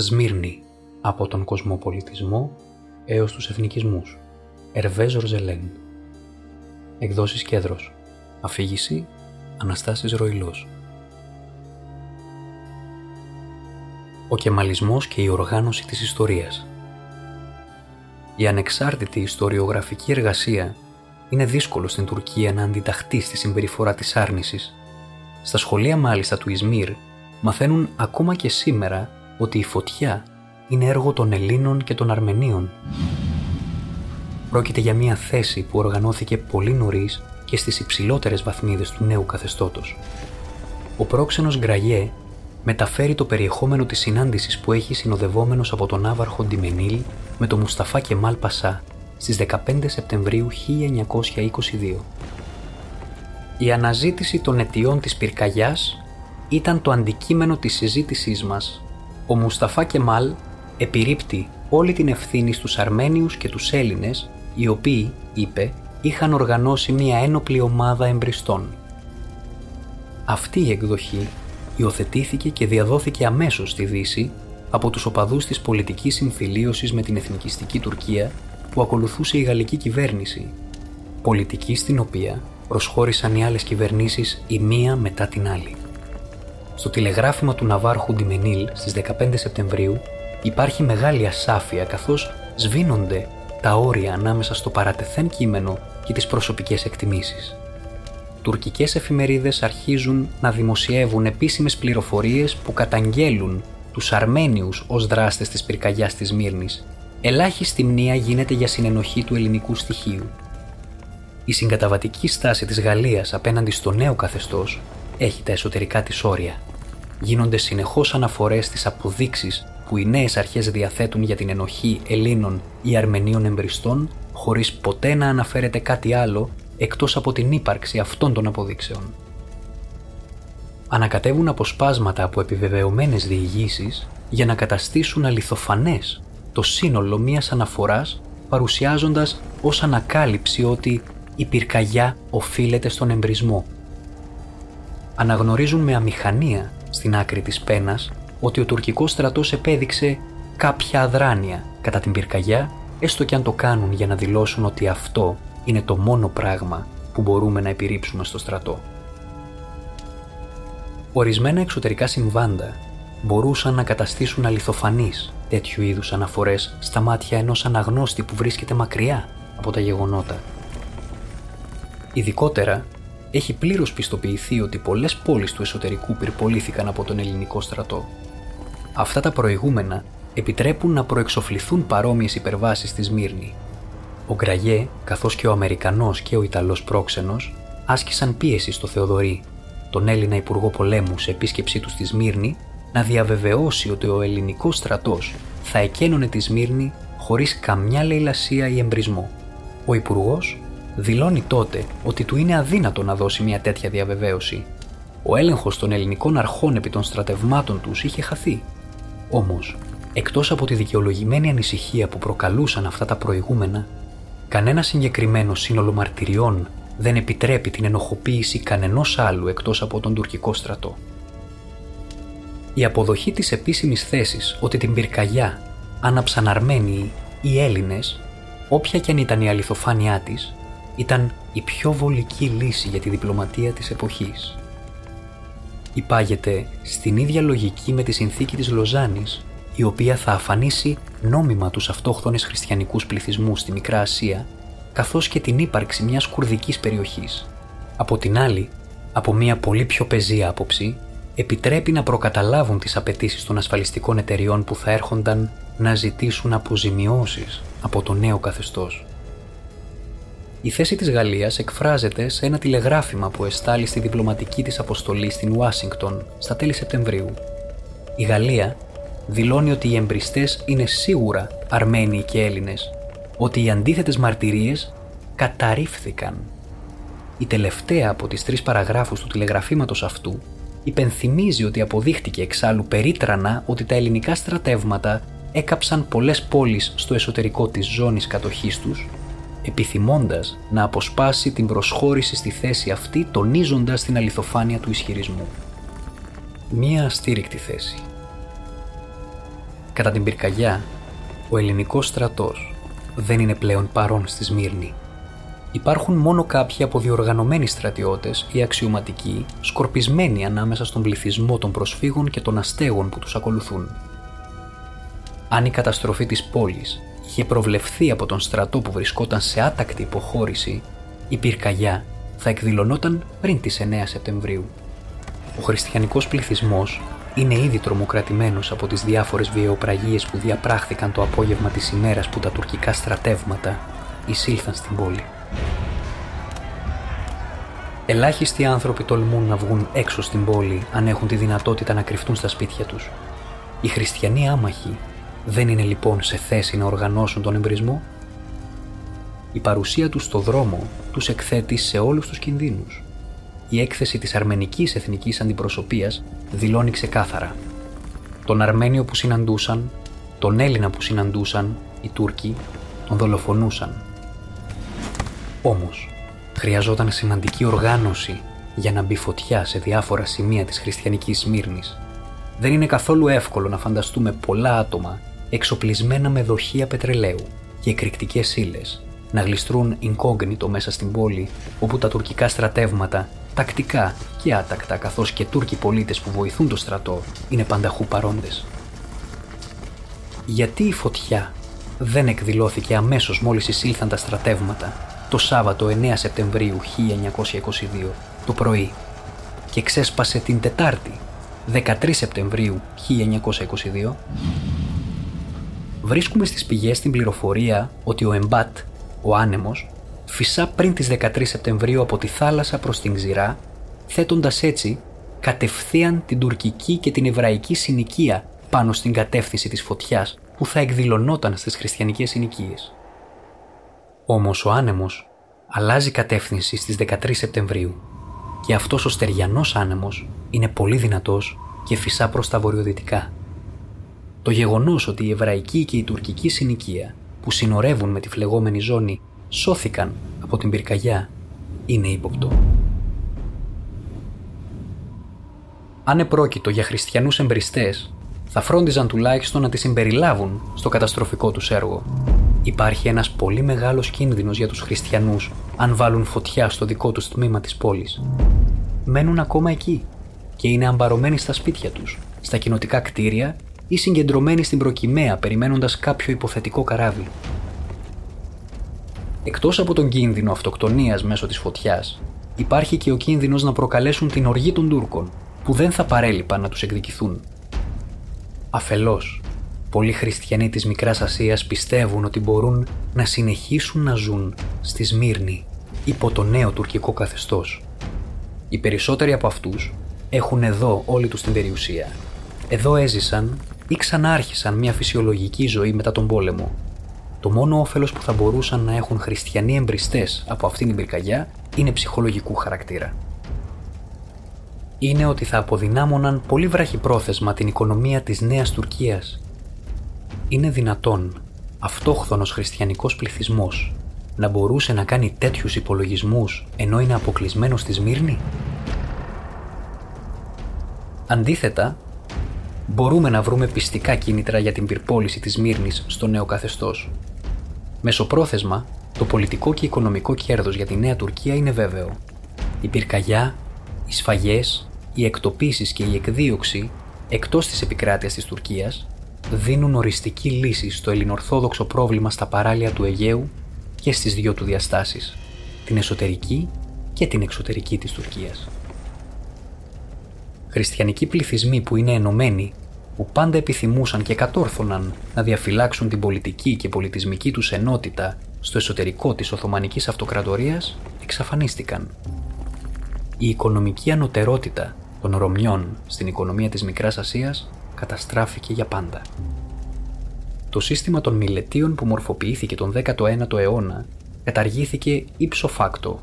Σμύρνη από τον κοσμοπολιτισμό έως τους εθνικισμούς. Ερβέ Ζορζελέν. Εκδόσεις Κέντρος. Αφήγηση Αναστάσης Ροϊλός. Ο κεμαλισμός και η οργάνωση της ιστορίας. Η ανεξάρτητη ιστοριογραφική εργασία είναι δύσκολο στην Τουρκία να αντιταχθεί στη συμπεριφορά της άρνησης. Στα σχολεία μάλιστα του Ισμύρ μαθαίνουν ακόμα και σήμερα ότι η φωτιά είναι έργο των Ελλήνων και των Αρμενίων. Πρόκειται για μια θέση που οργανώθηκε πολύ νωρίς και στις υψηλότερες βαθμίδες του νέου καθεστώτος. Ο πρόξενος Γκραγιέ μεταφέρει το περιεχόμενο της συνάντησης που έχει συνοδευόμενος από τον Άβαρχο Ντιμενίλ με τον Μουσταφά Κεμάλ Πασά στις 15 Σεπτεμβρίου 1922. Η αναζήτηση των αιτιών της πυρκαγιάς ήταν το αντικείμενο της συζήτησής μας. Ο Μουσταφά Κεμάλ επιρρύπτει όλη την ευθύνη στους Αρμένιους και τους Έλληνες, οι οποίοι, είπε, είχαν οργανώσει μια ένοπλη ομάδα εμπριστών. Αυτή η εκδοχή υιοθετήθηκε και διαδόθηκε αμέσως στη Δύση από τους οπαδούς της πολιτικής συμφιλίωσης με την εθνικιστική Τουρκία που ακολουθούσε η γαλλική κυβέρνηση, πολιτική στην οποία προσχώρησαν οι άλλες κυβερνήσεις η μία μετά την άλλη. Στο τηλεγράφημα του Ναβάρχου Ντιμενίλ στις 15 Σεπτεμβρίου υπάρχει μεγάλη ασάφεια καθώς σβήνονται τα όρια ανάμεσα στο παρατεθέν κείμενο και τις προσωπικές εκτιμήσεις. Τουρκικές εφημερίδες αρχίζουν να δημοσιεύουν επίσημες πληροφορίες που καταγγέλουν τους Αρμένιους ως δράστες της πυρκαγιάς της Μύρνης. Ελάχιστη μνήα γίνεται για συνενοχή του ελληνικού στοιχείου. Η συγκαταβατική στάση της Γαλλίας απέναντι στο νέο καθεστώς έχει τα εσωτερικά της όρια. Γίνονται συνεχώς αναφορές στις αποδείξεις που οι νέες αρχές διαθέτουν για την ενοχή Ελλήνων ή Αρμενίων εμπριστών, χωρίς ποτέ να αναφέρεται κάτι άλλο εκτός από την ύπαρξη αυτών των αποδείξεων. Ανακατεύουν αποσπάσματα από επιβεβαιωμένες διηγήσεις για να καταστήσουν αληθοφανές το σύνολο μιας αναφοράς παρουσιάζοντας ως ανακάλυψη ότι η πυρκαγιά οφείλεται στον εμπρισμό. Αναγνωρίζουν με αμηχανία στην άκρη της πένας ότι ο τουρκικός στρατός επέδειξε κάποια αδράνεια κατά την πυρκαγιά, έστω και αν το κάνουν για να δηλώσουν ότι αυτό είναι το μόνο πράγμα που μπορούμε να επιρρύψουμε στο στρατό. Ορισμένα εξωτερικά συμβάντα μπορούσαν να καταστήσουν αληθοφανείς τέτοιου είδους αναφορές στα μάτια ενός αναγνώστη που βρίσκεται μακριά από τα γεγονότα. Ειδικότερα, έχει πλήρως πιστοποιηθεί ότι πολλές πόλεις του εσωτερικού πυρπολήθηκαν από τον ελληνικό στρατό Αυτά τα προηγούμενα επιτρέπουν να προεξοφληθούν παρόμοιες υπερβάσεις στη Σμύρνη. Ο Γκραγιέ, καθώς και ο Αμερικανός και ο Ιταλός πρόξενος, άσκησαν πίεση στο Θεοδωρή, τον Έλληνα Υπουργό Πολέμου σε επίσκεψή του στη Σμύρνη, να διαβεβαιώσει ότι ο ελληνικός στρατός θα εκένωνε τη Σμύρνη χωρίς καμιά λαιλασία ή εμπρισμό. Ο Υπουργός δηλώνει τότε ότι του είναι αδύνατο να δώσει μια τέτοια διαβεβαίωση. Ο έλεγχος των ελληνικών αρχών επί των στρατευμάτων τους είχε χαθεί Όμως, εκτός από τη δικαιολογημένη ανησυχία που προκαλούσαν αυτά τα προηγούμενα, κανένα συγκεκριμένο σύνολο μαρτυριών δεν επιτρέπει την ενοχοποίηση κανενός άλλου εκτός από τον τουρκικό στρατό. Η αποδοχή της επίσημης θέσης ότι την πυρκαγιά άναψαν Αρμένοι ή Έλληνες, όποια και αν ήταν η αληθοφάνειά της, ήταν η πιο βολική λύση για τη διπλωματία της εποχής υπάγεται στην ίδια λογική με τη συνθήκη της Λοζάνης, η οποία θα αφανίσει νόμιμα τους αυτόχθονες χριστιανικούς πληθυσμούς στη Μικρά Ασία, καθώς και την ύπαρξη μιας κουρδικής περιοχής. Από την άλλη, από μια πολύ πιο πεζή άποψη, επιτρέπει να προκαταλάβουν τις απαιτήσεις των ασφαλιστικών εταιριών που θα έρχονταν να ζητήσουν αποζημιώσεις από το νέο καθεστώς. Η θέση της Γαλλίας εκφράζεται σε ένα τηλεγράφημα που εστάλει στη διπλωματική της αποστολή στην Ουάσιγκτον στα τέλη Σεπτεμβρίου. Η Γαλλία δηλώνει ότι οι εμπριστές είναι σίγουρα Αρμένοι και Έλληνες, ότι οι αντίθετες μαρτυρίες καταρρίφθηκαν. Η τελευταία από τις τρεις παραγράφους του τηλεγραφήματος αυτού υπενθυμίζει ότι αποδείχτηκε εξάλλου περίτρανα ότι τα ελληνικά στρατεύματα έκαψαν πολλές πόλεις στο εσωτερικό της ζώνης κατοχής τους επιθυμώντας να αποσπάσει την προσχώρηση στη θέση αυτή τονίζοντας την αληθοφάνεια του ισχυρισμού. Μία αστήρικτη θέση. Κατά την πυρκαγιά, ο ελληνικός στρατός δεν είναι πλέον παρόν στη Σμύρνη. Υπάρχουν μόνο κάποιοι αποδιοργανωμένοι στρατιώτες ή αξιωματικοί σκορπισμένοι ανάμεσα στον πληθυσμό των προσφύγων και των αστέγων που τους ακολουθούν. Αν η καταστροφή της πόλης είχε προβλεφθεί από τον στρατό που βρισκόταν σε άτακτη υποχώρηση, η πυρκαγιά θα εκδηλωνόταν πριν τις 9 Σεπτεμβρίου. Ο χριστιανικός πληθυσμός είναι ήδη τρομοκρατημένος από τις διάφορες βιαιοπραγίες που διαπράχθηκαν το απόγευμα της ημέρας που τα τουρκικά στρατεύματα εισήλθαν στην πόλη. Ελάχιστοι άνθρωποι τολμούν να βγουν έξω στην πόλη αν έχουν τη δυνατότητα να κρυφτούν στα σπίτια τους. Οι χριστιανοί άμαχοι δεν είναι λοιπόν σε θέση να οργανώσουν τον εμπρισμό; Η παρουσία τους στο δρόμο τους εκθέτει σε όλους τους κινδύνους. Η έκθεση της αρμενικής εθνικής αντιπροσωπείας δηλώνει ξεκάθαρα. Τον Αρμένιο που συναντούσαν, τον Έλληνα που συναντούσαν, οι Τούρκοι, τον δολοφονούσαν. Όμως, χρειαζόταν σημαντική οργάνωση για να μπει φωτιά σε διάφορα σημεία της χριστιανικής Σμύρνης. Δεν είναι καθόλου εύκολο να φανταστούμε πολλά άτομα εξοπλισμένα με δοχεία πετρελαίου και εκρηκτικές ύλε να γλιστρούν incognito μέσα στην πόλη όπου τα τουρκικά στρατεύματα τακτικά και άτακτα καθώς και Τούρκοι πολίτες που βοηθούν το στρατό είναι πανταχού παρόντες. Γιατί η φωτιά δεν εκδηλώθηκε αμέσως μόλις εισήλθαν τα στρατεύματα το Σάββατο 9 Σεπτεμβρίου 1922 το πρωί και ξέσπασε την Τετάρτη 13 Σεπτεμβρίου 1922 βρίσκουμε στις πηγές την πληροφορία ότι ο Εμπάτ, ο άνεμος, φυσά πριν τις 13 Σεπτεμβρίου από τη θάλασσα προς την Ξηρά, θέτοντας έτσι κατευθείαν την τουρκική και την εβραϊκή συνοικία πάνω στην κατεύθυνση της φωτιάς που θα εκδηλωνόταν στις χριστιανικές συνοικίες. Όμως ο άνεμος αλλάζει κατεύθυνση στις 13 Σεπτεμβρίου και αυτός ο στεριανός άνεμος είναι πολύ δυνατός και φυσά προς τα βορειοδυτικά. Το γεγονός ότι η εβραϊκή και η τουρκική συνοικία που συνορεύουν με τη φλεγόμενη ζώνη σώθηκαν από την πυρκαγιά είναι ύποπτο. Αν επρόκειτο για χριστιανούς εμπριστές, θα φρόντιζαν τουλάχιστον να τη συμπεριλάβουν στο καταστροφικό τους έργο. Υπάρχει ένας πολύ μεγάλος κίνδυνος για τους χριστιανούς αν βάλουν φωτιά στο δικό τους τμήμα της πόλης. Μένουν ακόμα εκεί και είναι αμπαρωμένοι στα σπίτια τους, στα κοινοτικά κτίρια ή συγκεντρωμένοι στην προκυμαία περιμένοντας κάποιο υποθετικό καράβι. Εκτός από τον κίνδυνο αυτοκτονίας μέσω της φωτιάς, υπάρχει και ο κίνδυνος να προκαλέσουν την οργή των Τούρκων, που δεν θα παρέλειπαν να τους εκδικηθούν. Αφελώς, πολλοί χριστιανοί της Μικράς Ασίας πιστεύουν ότι μπορούν να συνεχίσουν να ζουν στη Σμύρνη υπό το νέο τουρκικό καθεστώς. Οι περισσότεροι από αυτούς έχουν εδώ όλη τους την περιουσία. Εδώ έζησαν ή ξανάρχισαν μια φυσιολογική ζωή μετά τον πόλεμο. Το μόνο όφελος που θα μπορούσαν να έχουν χριστιανοί εμπριστές από αυτήν την πυρκαγιά είναι ψυχολογικού χαρακτήρα. Είναι ότι θα αποδυνάμωναν πολύ βραχυπρόθεσμα την οικονομία της Νέας Τουρκίας. Είναι δυνατόν αυτόχθονος χριστιανικός πληθυσμός να μπορούσε να κάνει τέτοιους υπολογισμούς ενώ είναι αποκλεισμένος στη Σμύρνη; Αντίθετα, μπορούμε να βρούμε πιστικά κίνητρα για την πυρπόληση της Μύρνης στο νέο καθεστώς. Μεσοπρόθεσμα, το πολιτικό και οικονομικό κέρδος για τη Νέα Τουρκία είναι βέβαιο. Η πυρκαγιά, οι σφαγές, οι εκτοπίσεις και η εκδίωξη εκτός της επικράτειας της Τουρκίας δίνουν οριστική λύση στο ελληνορθόδοξο πρόβλημα στα παράλια του Αιγαίου και στις δυο του διαστάσεις, την εσωτερική και την εξωτερική της Τουρκίας. Χριστιανικοί πληθυσμοί που είναι ενωμένοι που πάντα επιθυμούσαν και κατόρθωναν να διαφυλάξουν την πολιτική και πολιτισμική τους ενότητα στο εσωτερικό της Οθωμανικής Αυτοκρατορίας εξαφανίστηκαν. Η οικονομική ανωτερότητα των Ρωμιών στην οικονομία της Μικράς Ασίας καταστράφηκε για πάντα. Το σύστημα των μιλετίων που μορφοποιήθηκε τον 19ο αιώνα καταργήθηκε ύψο φάκτο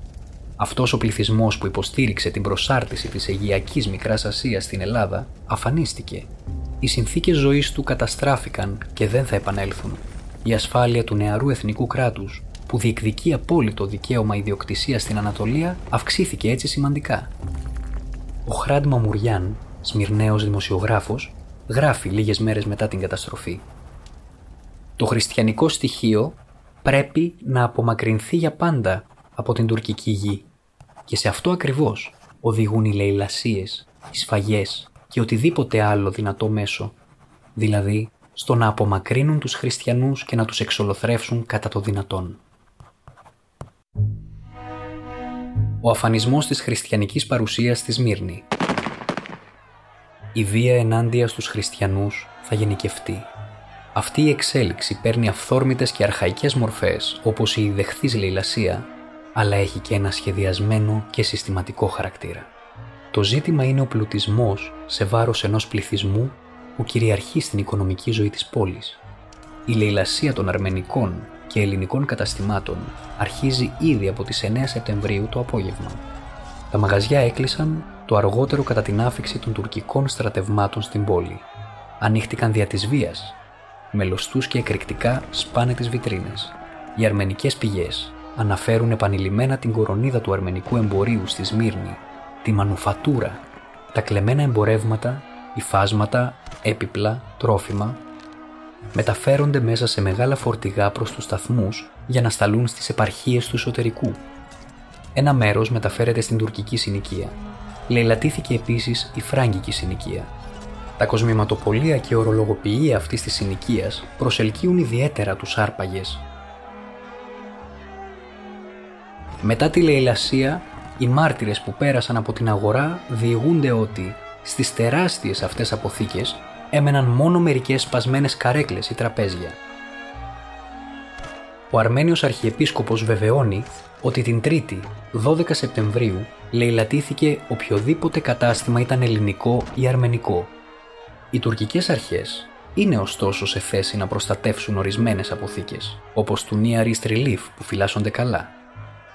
αυτός ο πληθυσμός που υποστήριξε την προσάρτηση της Αιγιακής Μικράς Ασίας στην Ελλάδα αφανίστηκε. Οι συνθήκες ζωής του καταστράφηκαν και δεν θα επανέλθουν. Η ασφάλεια του νεαρού εθνικού κράτους που διεκδικεί απόλυτο δικαίωμα ιδιοκτησίας στην Ανατολία αυξήθηκε έτσι σημαντικά. Ο Χράντ Μαμουριάν, Σμυρναίος δημοσιογράφος, γράφει λίγες μέρες μετά την καταστροφή. Το χριστιανικό στοιχείο πρέπει να απομακρυνθεί για πάντα από την τουρκική γη και σε αυτό ακριβώς οδηγούν οι λαιλασίες, οι σφαγές και οτιδήποτε άλλο δυνατό μέσο, δηλαδή στο να απομακρύνουν τους χριστιανούς και να τους εξολοθρεύσουν κατά το δυνατόν. Ο αφανισμός της χριστιανικής παρουσίας στη Σμύρνη Η βία ενάντια στους χριστιανούς θα γενικευτεί. Αυτή η εξέλιξη παίρνει αυθόρμητες και αρχαϊκές μορφές όπως η δεχθής λαιλασία, αλλά έχει και ένα σχεδιασμένο και συστηματικό χαρακτήρα. Το ζήτημα είναι ο πλουτισμός σε βάρος ενός πληθυσμού που κυριαρχεί στην οικονομική ζωή της πόλης. Η λαιλασία των αρμενικών και ελληνικών καταστημάτων αρχίζει ήδη από τις 9 Σεπτεμβρίου το απόγευμα. Τα μαγαζιά έκλεισαν το αργότερο κατά την άφηξη των τουρκικών στρατευμάτων στην πόλη. Ανοίχτηκαν δια της βίας. Μελωστούς και εκρηκτικά σπάνε τις βιτρίνες. Οι αρμενικές πηγές αναφέρουν επανειλημμένα την κορονίδα του αρμενικού εμπορίου στη Σμύρνη, τη μανουφατούρα, τα κλεμμένα εμπορεύματα, υφάσματα, έπιπλα, τρόφιμα μεταφέρονται μέσα σε μεγάλα φορτηγά προς τους σταθμούς για να σταλούν στις επαρχίες του εσωτερικού. Ένα μέρος μεταφέρεται στην τουρκική συνοικία. Λαιλατήθηκε επίσης η φράγκικη συνοικία. Τα κοσμηματοπολία και ορολογοποιία αυτής της συνοικίας προσελκύουν ιδιαίτερα τους άρπαγες. Μετά τη λαιλασία, οι μάρτυρες που πέρασαν από την αγορά διηγούνται ότι στις τεράστιες αυτές αποθήκες έμεναν μόνο μερικές σπασμένες καρέκλες ή τραπέζια. Ο Αρμένιος Αρχιεπίσκοπος βεβαιώνει ότι την 3η, 12 Σεπτεμβρίου, λαιλατήθηκε οποιοδήποτε κατάστημα ήταν ελληνικό ή αρμενικό. Οι τουρκικές αρχές είναι ωστόσο σε θέση να προστατεύσουν ορισμένες αποθήκες, όπως του Near East Relief που φυλάσσονται καλά.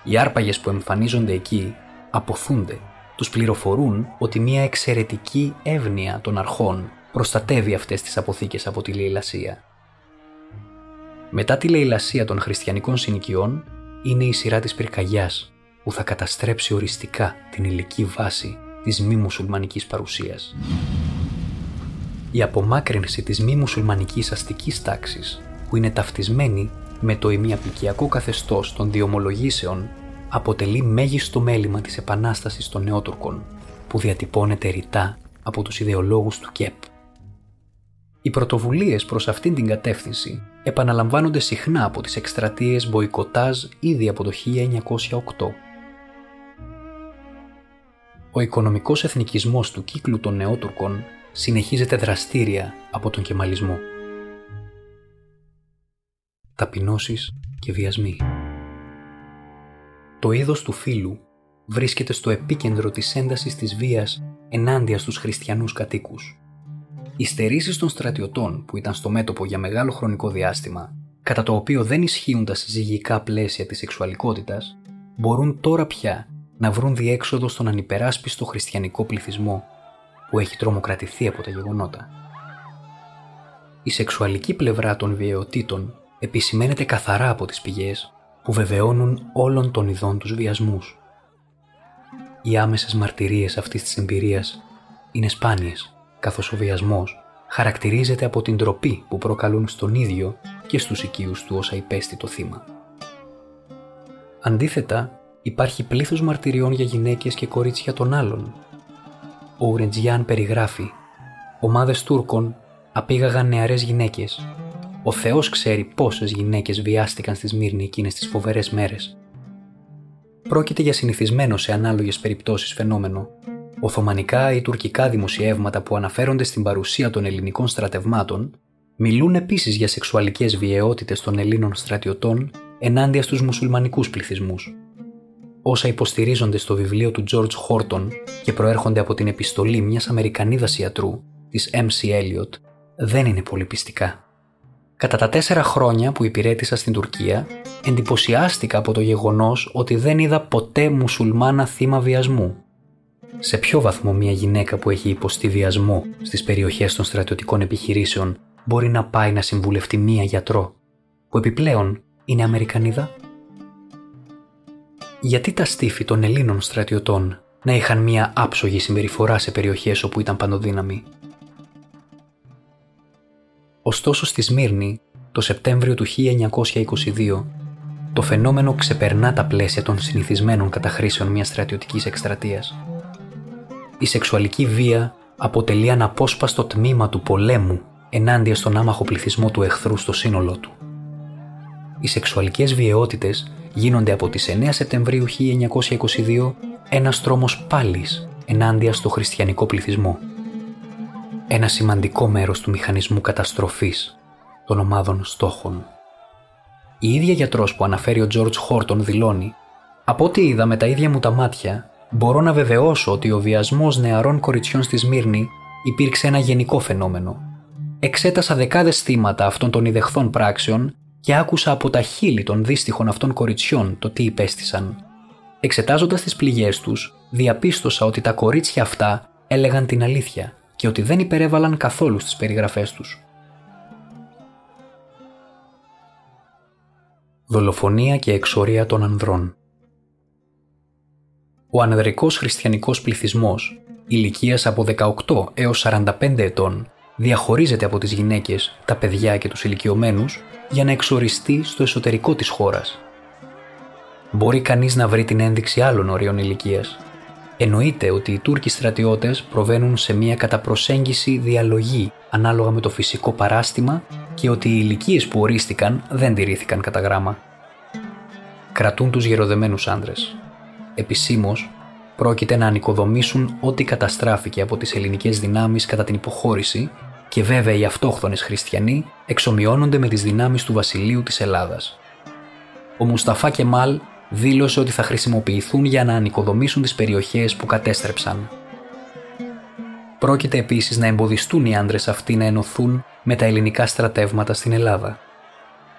Οι άρπαγες που εμφανίζονται εκεί αποθούνται. Τους πληροφορούν ότι μια εξαιρετική εύνοια των αρχών προστατεύει αυτές τις αποθήκες από τη λαιλασία. Μετά τη λαιλασία των χριστιανικών συνοικιών είναι η σειρά της πυρκαγιάς που θα καταστρέψει οριστικά την υλική βάση της μη μουσουλμανικής παρουσίας. Η απομάκρυνση της μη μουσουλμανικής αστικής τάξης που είναι ταυτισμένη με το ημιαπικιακό καθεστώς των διομολογήσεων αποτελεί μέγιστο μέλημα της επανάστασης των νεότουρκων που διατυπώνεται ρητά από τους ιδεολόγους του ΚΕΠ. Οι πρωτοβουλίες προς αυτήν την κατεύθυνση επαναλαμβάνονται συχνά από τις εκστρατείες μποϊκοτάζ ήδη από το 1908. Ο οικονομικός εθνικισμός του κύκλου των νεότουρκων συνεχίζεται δραστήρια από τον κεμαλισμό. Ταπεινώσεις και βιασμοί Το είδος του φύλου βρίσκεται στο επίκεντρο της έντασης της βίας ενάντια στους χριστιανούς κατοίκους. Οι στερήσεις των στρατιωτών που ήταν στο μέτωπο για μεγάλο χρονικό διάστημα, κατά το οποίο δεν ισχύουν τα συζυγικά πλαίσια της σεξουαλικότητας, μπορούν τώρα πια να βρουν διέξοδο στον ανυπεράσπιστο χριστιανικό πληθυσμό που έχει τρομοκρατηθεί από τα γεγονότα. Η σεξουαλική πλευρά των βιαιοτήτων επισημαίνεται καθαρά από τις πηγές που βεβαιώνουν όλων των ειδών τους βιασμούς. Οι άμεσες μαρτυρίες αυτής της εμπειρίας είναι σπάνιες καθώς ο βιασμός χαρακτηρίζεται από την τροπή που προκαλούν στον ίδιο και στους οικείους του όσα υπέστη το θύμα. Αντίθετα, υπάρχει πλήθος μαρτυριών για γυναίκες και κορίτσια των άλλων. Ο Ουρεντζιάν περιγράφει «Ομάδες Τούρκων απήγαγαν νεαρές γυναίκες. Ο Θεός ξέρει πόσες γυναίκες βιάστηκαν στη Σμύρνη εκείνες τις φοβερές μέρες. Πρόκειται για συνηθισμένο σε ανάλογες περιπτώσεις φαινόμενο Οθωμανικά ή τουρκικά δημοσιεύματα που αναφέρονται στην παρουσία των ελληνικών στρατευμάτων μιλούν επίσης για σεξουαλικές βιαιότητες των Ελλήνων στρατιωτών ενάντια στους μουσουλμανικούς πληθυσμούς. Όσα υποστηρίζονται στο βιβλίο του George Horton και προέρχονται από την επιστολή μιας Αμερικανίδας ιατρού, της M.C. Eliot, δεν είναι πολύ πιστικά. Κατά τα τέσσερα χρόνια που υπηρέτησα στην Τουρκία, εντυπωσιάστηκα από το γεγονός ότι δεν είδα ποτέ μουσουλμάνα θύμα βιασμού σε ποιο βαθμό μια γυναίκα που έχει υποστεί βιασμό στις περιοχές των στρατιωτικών επιχειρήσεων μπορεί να πάει να συμβουλευτεί μία γιατρό, που επιπλέον είναι Αμερικανίδα; Γιατί τα στήφη των Ελλήνων στρατιωτών να είχαν μία άψογη συμπεριφορά σε περιοχές όπου ήταν παντοδύναμοι. Ωστόσο στη Σμύρνη, το Σεπτέμβριο του 1922, το φαινόμενο ξεπερνά τα πλαίσια των συνηθισμένων καταχρήσεων μιας στρατιωτικής εκστρατείας. Η σεξουαλική βία αποτελεί αναπόσπαστο τμήμα του πολέμου ενάντια στον άμαχο πληθυσμό του εχθρού στο σύνολό του. Οι σεξουαλικές βιαιότητες γίνονται από τις 9 Σεπτεμβρίου 1922 ένας τρόμος πάλης ενάντια στο χριστιανικό πληθυσμό. Ένα σημαντικό μέρος του μηχανισμού καταστροφής των ομάδων στόχων. Η ίδια γιατρός που αναφέρει ο George Χόρτον δηλώνει «Από ό,τι είδα με τα ίδια μου τα μάτια, μπορώ να βεβαιώσω ότι ο βιασμός νεαρών κοριτσιών στη Σμύρνη υπήρξε ένα γενικό φαινόμενο. Εξέτασα δεκάδες θύματα αυτών των ιδεχθών πράξεων και άκουσα από τα χείλη των δύστιχων αυτών κοριτσιών το τι υπέστησαν. Εξετάζοντας τις πληγές τους, διαπίστωσα ότι τα κορίτσια αυτά έλεγαν την αλήθεια και ότι δεν υπερέβαλαν καθόλου στις περιγραφές τους. Δολοφονία και εξορία των ανδρών Ο ανδρικός χριστιανικός πληθυσμός, ηλικίας από 18 έως 45 ετών, διαχωρίζεται από τις γυναίκες, τα παιδιά και τους ηλικιωμένους για να εξοριστεί στο εσωτερικό της χώρας. Μπορεί κανείς να βρει την ένδειξη άλλων ορίων ηλικίας. Εννοείται ότι οι Τούρκοι στρατιώτες προβαίνουν σε μια κατά προσέγγιση διαλογή ανάλογα με το φυσικό παράστημα και ότι οι ηλικίες που ορίστηκαν δεν τηρήθηκαν κατά γράμμα. Κρατούν τους γεροδεμένους άντρες. Επισήμως, πρόκειται να ανοικοδομήσουν ό,τι καταστράφηκε από τις ελληνικές δυνάμεις κατά την υποχώρηση και βέβαια οι αυτόχθονες χριστιανοί εξομοιώνονται με τις δυνάμεις του βασιλείου της Ελλάδας. Ο Μουσταφά Κεμάλ δήλωσε ότι θα χρησιμοποιηθούν για να ανοικοδομήσουν τις περιοχές που κατέστρεψαν. Πρόκειται επίσης να εμποδιστούν οι άντρες αυτοί να ενωθούν με τα ελληνικά στρατεύματα στην Ελλάδα.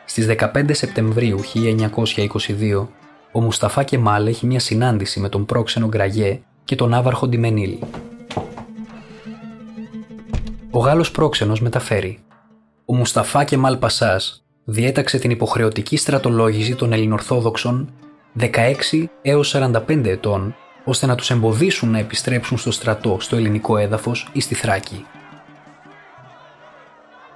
Στις 15 Σεπτεμβρίου 1922, ο Μουσταφά Κεμάλ έχει μια συνάντηση με τον πρόξενο Γκραγιέ και τον άβαρχο Ντιμενίλ. Ο Γάλλος πρόξενος μεταφέρει «Ο Μουσταφά Κεμάλ Πασάς διέταξε την υποχρεωτική στρατολόγηση των Ελληνορθόδοξων 16 έως 45 ετών ώστε να τους εμποδίσουν να επιστρέψουν στο στρατό, στο ελληνικό έδαφος ή στη Θράκη.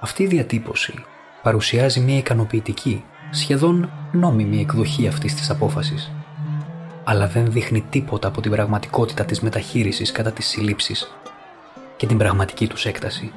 Αυτή η διατύπωση παρουσιάζει μια ικανοποιητική, σχεδόν νόμιμη εκδοχή αυτής της απόφασης, αλλά δεν δείχνει τίποτα από την πραγματικότητα της μεταχείρισης κατά τις συλλήψεις και την πραγματική τους έκταση.